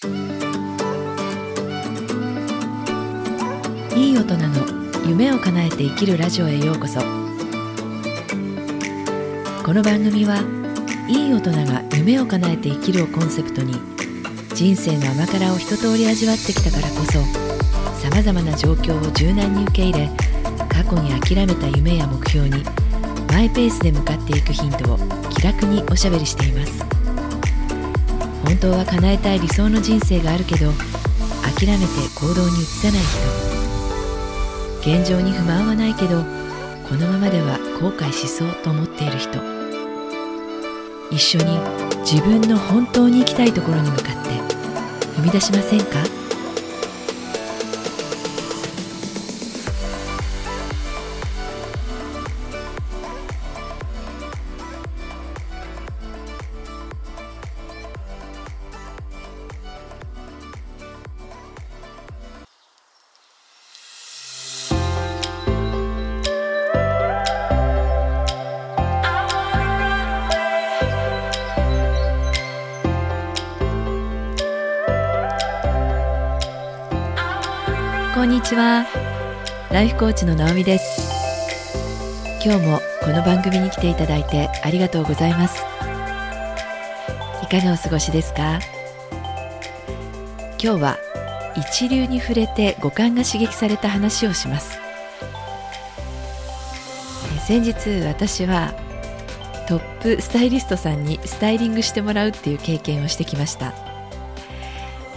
いい大人の夢を叶えて生きるラジオへようこそ。この番組はいい大人が夢を叶えて生きるをコンセプトに人生の甘辛を一通り味わってきたからこそさまざまな状況を柔軟に受け入れ過去に諦めた夢や目標にマイペースで向かっていくヒントを気楽におしゃべりしています。本当は叶えたい理想の人生があるけど諦めて行動に移さない人。現状に不満はないけどこのままでは後悔しそうと思っている人。一緒に自分の本当に行きたいところに向かって踏み出しませんか？んにちは。ライフコーチの直美です。今日もこの番組に来ていただいてありがとうございます。いかがお過ごしですか？今日は一流に触れて五感が刺激された話をします。先日私はトップスタイリストさんにスタイリングしてもらうっていう経験をしてきました。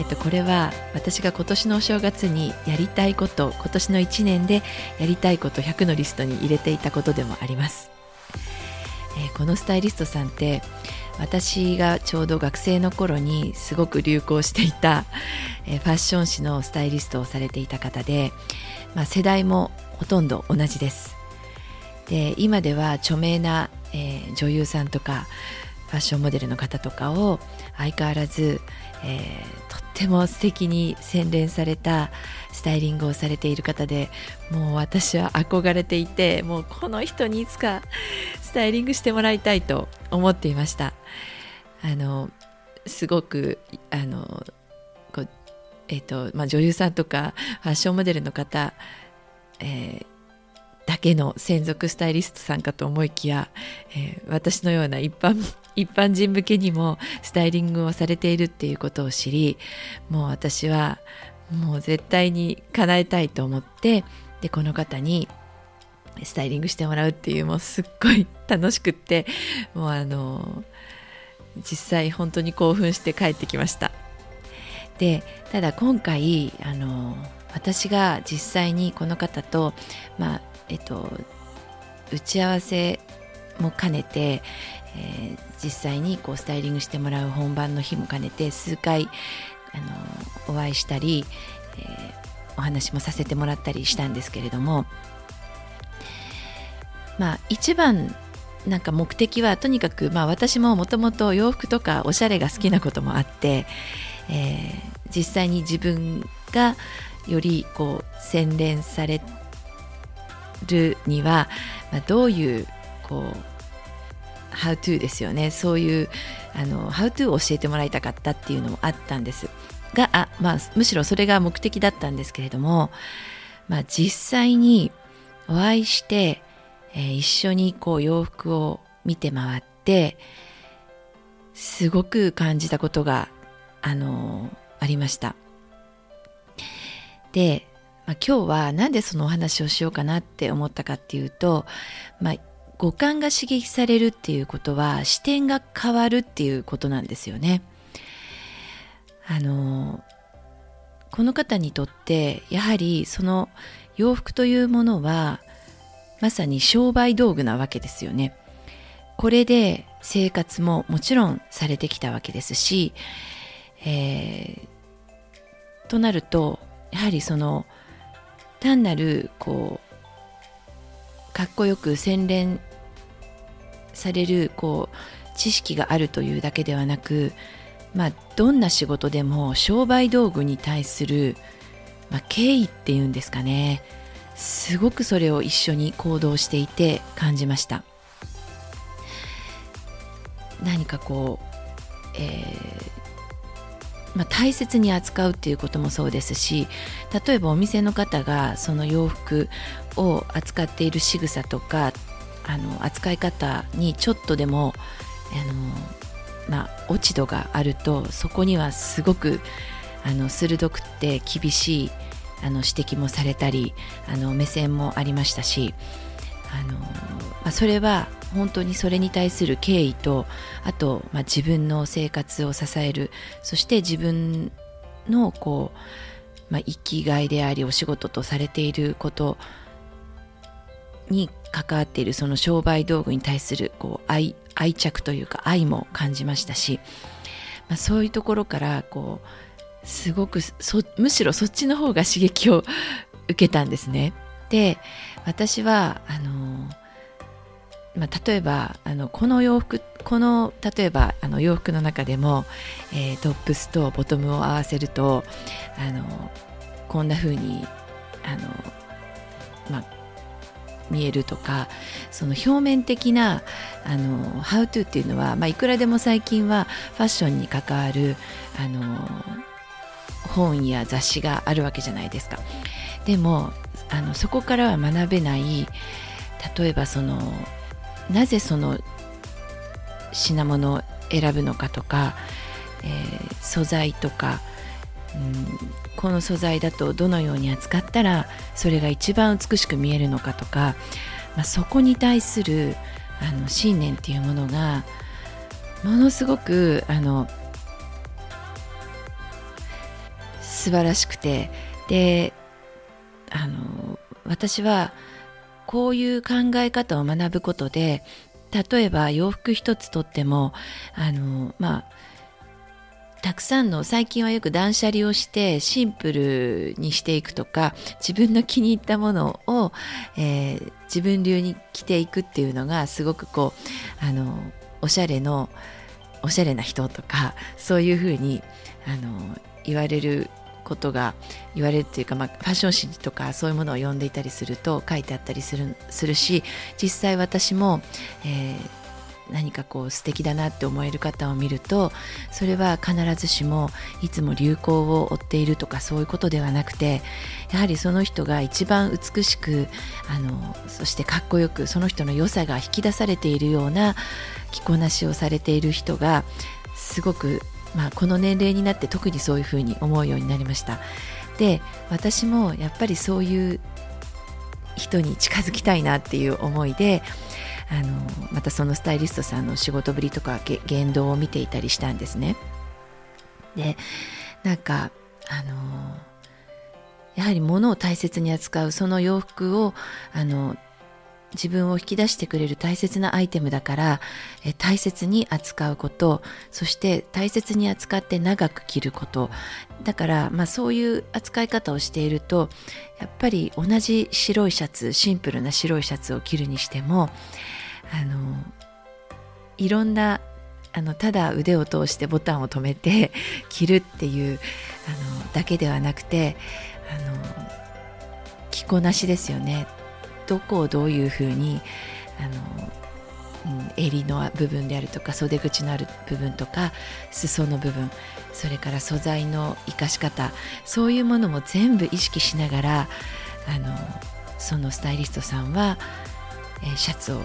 えっと、これは私が今年のお正月にやりたいこと今年の1年でやりたいこと100のリストに入れていたことでもあります、えー、このスタイリストさんって私がちょうど学生の頃にすごく流行していた、えー、ファッション誌のスタイリストをされていた方で、まあ、世代もほとんど同じです。で今では著名な、えー、女優さんとかファッションモデルの方とかを相変わらず、えー、とっても素敵に洗練されたスタイリングをされている方でもう私は憧れていてもうこの人にいつかスタイリングしてもらいたいと思っていました。あのすごくあのこ、えーとまあ、女優さんとかファッションモデルの方、えー、だけの専属スタイリストさんかと思いきや、えー、私のような一般 一般人向けにもスタイリングをされているっていうことを知りもう私はもう絶対に叶えたいと思ってでこの方にスタイリングしてもらうっていうもうすっごい楽しくってもうあの実際本当に興奮して帰ってきました。でただ今回あの私が実際にこの方とまあえっと打ち合わせも兼ねて、えー、実際にこうスタイリングしてもらう本番の日も兼ねて数回あのお会いしたり、えー、お話もさせてもらったりしたんですけれどもまあ一番なんか目的はとにかく、まあ、私ももともと洋服とかおしゃれが好きなこともあって、えー、実際に自分がよりこう洗練されてるには、まあ、どういうこう How to ですよね。そういうあの How to を教えてもらいたかったっていうのもあったんです。があ、まあ、むしろそれが目的だったんですけれども、まあ、実際にお会いして、えー、一緒にこう洋服を見て回ってすごく感じたことがあのありました。で、まあ、今日は何でそのお話をしようかなって思ったかっていうと、まあ、五感が刺激されるっていうことは視点が変わるっていうことなんですよね。あのこの方にとってやはりその洋服というものはまさに商売道具なわけですよね。これで生活ももちろんされてきたわけですし、えー、となるとやはりその単なるこうかっこよく洗練されるこう知識があるというだけではなく、まあ、どんな仕事でも商売道具に対する、まあ、敬意っていうんですかね。すごくそれを一緒に行動していて感じました。何かこう、えー、まあ、大切に扱うっていうこともそうですし例えばお店の方がその洋服を扱っている仕草とかあの扱い方にちょっとでもあの、まあ、落ち度があるとそこにはすごくあの鋭くて厳しいあの指摘もされたりあの目線もありましたしあの、まあ、それは本当にそれに対する敬意とあと、まあ、自分の生活を支えるそして自分のこう、まあ、生きがいでありお仕事とされていることに関わっているその商売道具に対するこう愛愛着というか愛も感じましたし、まあ、そういうところからこうすごくむしろそっちの方が刺激を受けたんですね。で私はあのまあ、例えばあのこの洋服この例えばあの洋服の中でも、えー、トップスとボトムを合わせるとあのこんな風にあのまあ見えるとかその表面的なあの How to っていうのは、まあ、いくらでも最近はファッションに関わるあの本や雑誌があるわけじゃないですか。でもあのそこからは学べない例えばそのなぜその品物を選ぶのかとか、えー、素材とか、うん、この素材だとどのように扱ったらそれが一番美しく見えるのかとか、まあ、そこに対するあの信念っていうものがものすごくあの素晴らしくてであの私はこういう考え方を学ぶことで例えば洋服一つとってもあのまあたくさんの最近はよく断捨離をしてシンプルにしていくとか自分の気に入ったものを、えー、自分流に着ていくっていうのがすごくこうあのおしゃれのおしゃれな人とかそういうふうにあの言われることが言われるっていうか、まあ、ファッション誌とかそういうものを読んでいたりすると書いてあったりするするし実際私も、えー、何かこう素敵だなって思える方を見るとそれは必ずしもいつも流行を追っているとかそういうことではなくてやはりその人が一番美しくあのそしてかっこよくその人の良さが引き出されているような着こなしをされている人がすごくまあ、この年齢になって特にそういうふうに思うようになりました。で私もやっぱりそういう人に近づきたいなっていう思いであのまたそのスタイリストさんの仕事ぶりとか言動を見ていたりしたんですね。でなんかあのやはり物を大切に扱うその洋服をあの自分を引き出してくれる大切なアイテムだからえ大切に扱うことそして大切に扱って長く着ること。だから、まあ、そういう扱い方をしているとやっぱり同じ白いシャツシンプルな白いシャツを着るにしてもあのいろんなあのただ腕を通してボタンを止めて 着るっていうあのだけではなくてあの着こなしですよね。どこをどういうふうにあの、うん、襟の部分であるとか袖口のある部分とか裾の部分それから素材の生かし方そういうものも全部意識しながらあのそのスタイリストさんは、えー、シャツを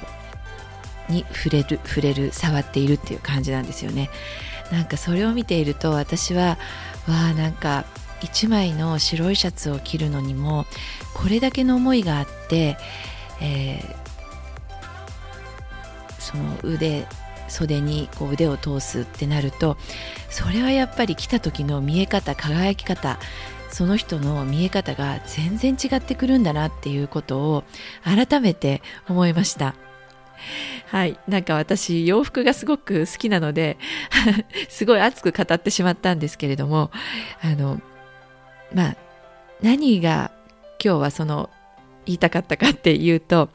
に触れる触れる触っているっていう感じなんですよね。なんかそれを見ていると私はわあなんか1枚の白いシャツを着るのにもこれだけの思いがあって、えー、その腕袖にこう腕を通すってなるとそれはやっぱり来た時の見え方輝き方その人の見え方が全然違ってくるんだなっていうことを改めて思いました。はい。なんか私、洋服がすごく好きなので すごい熱く語ってしまったんですけれども、あの、まあ、何が今日はその言いたかったかっていうと、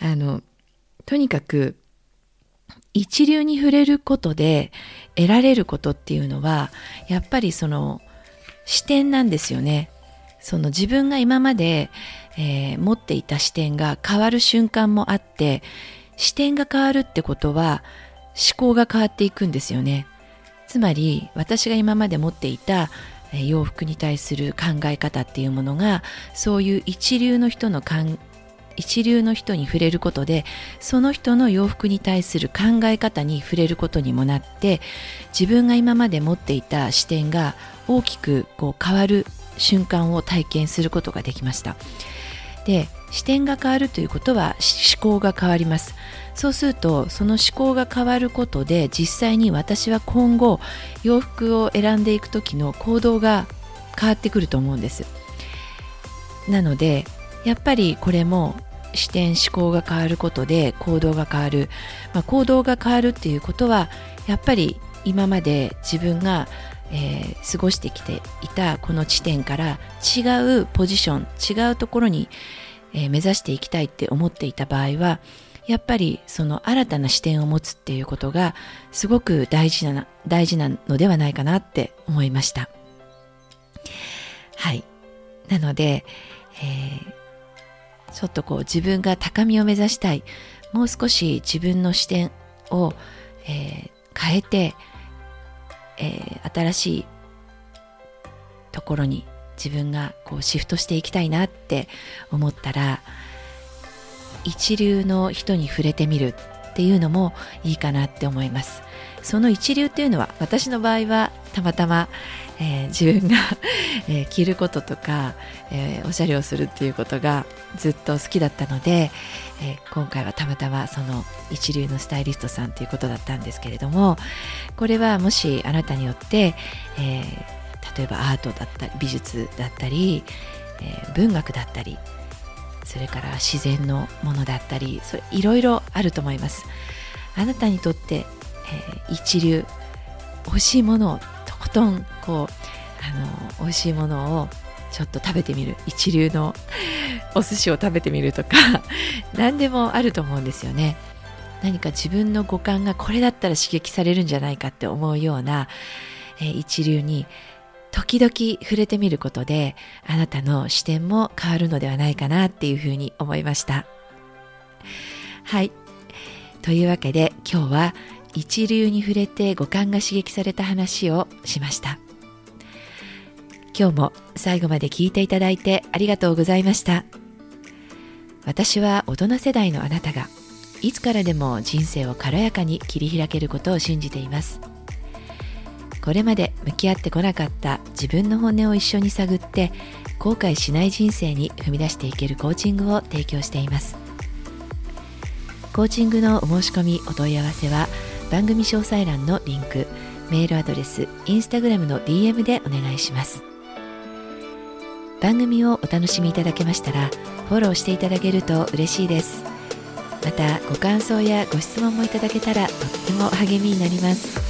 あの、とにかく一流に触れることで得られることっていうのは、やっぱりその視点なんですよね。その自分が今まで、えー、持っていた視点が変わる瞬間もあって、視点が変わるってことは思考が変わっていくんですよね。つまり私が今まで持っていた洋服に対する考え方っていうものがそういう一流の人の考一流の人に触れることでその人の洋服に対する考え方に触れることにもなって自分が今まで持っていた視点が大きくこう変わる瞬間を体験することができました。で視点が変わるということは思考が変わります。そうするとその思考が変わることで実際に私は今後洋服を選んでいく時の行動が変わってくると思うんです。なのでやっぱりこれも視点思考が変わることで行動が変わる、まあ、行動が変わるっていうことはやっぱり今まで自分が、えー、過ごしてきていたこの地点から違うポジション違うところに、えー、目指していきたいって思っていた場合はやっぱりその新たな視点を持つっていうことがすごく大事な大事なのではないかなって思いました。はい。なので、えーちょっとこう自分が高みを目指したい。もう少し自分の視点を、えー、変えて、えー、新しいところに自分がこうシフトしていきたいなって思ったら一流の人に触れてみるっていうのもいいかなって思います。その一流っていうのは私の場合はたまたま、えー、自分が えー、着ることとか、えー、おしゃれをするっていうことがずっと好きだったので、え今回はたまたまその一流のスタイリストさんということだったんですけれどもこれはもしあなたによって、え例えばアートだったり美術だったり、え文学だったりそれから自然のものだったりそれいろいろあると思います。あなたにとって、え一流欲しいものをとことんこうあの美味しいものをちょっと食べてみる。一流のお寿司を食べてみるとか 何でもあると思うんですよね。何か自分の五感がこれだったら刺激されるんじゃないかって思うような、えー、一流に時々触れてみることであなたの視点も変わるのではないかなっていうふうに思いました。はい。というわけで今日は一流に触れて五感が刺激された話をしました。今日も最後まで聞いていただいてありがとうございました。私は大人世代のあなたがいつからでも人生を軽やかに切り開けることを信じています。これまで向き合ってこなかった自分の本音を一緒に探って後悔しない人生に踏み出していけるコーチングを提供しています。コーチングのお申し込みお問い合わせは番組詳細欄のリンクメールアドレスインスタグラムの DM でお願いします。番組をお楽しみいただけましたらフォローしていただけると嬉しいです。またご感想やご質問もいただけたらとっても励みになります。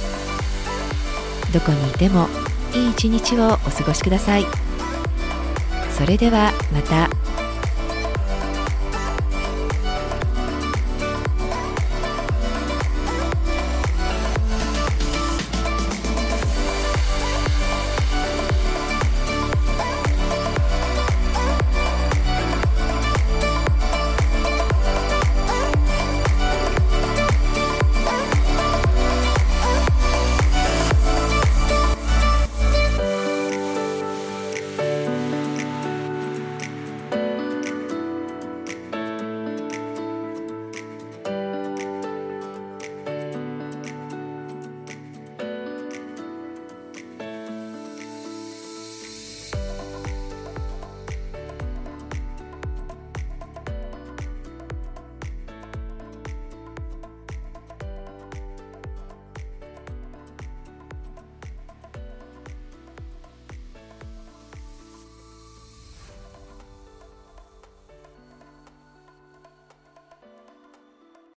どこにいてもいい一日をお過ごしください。それではまた。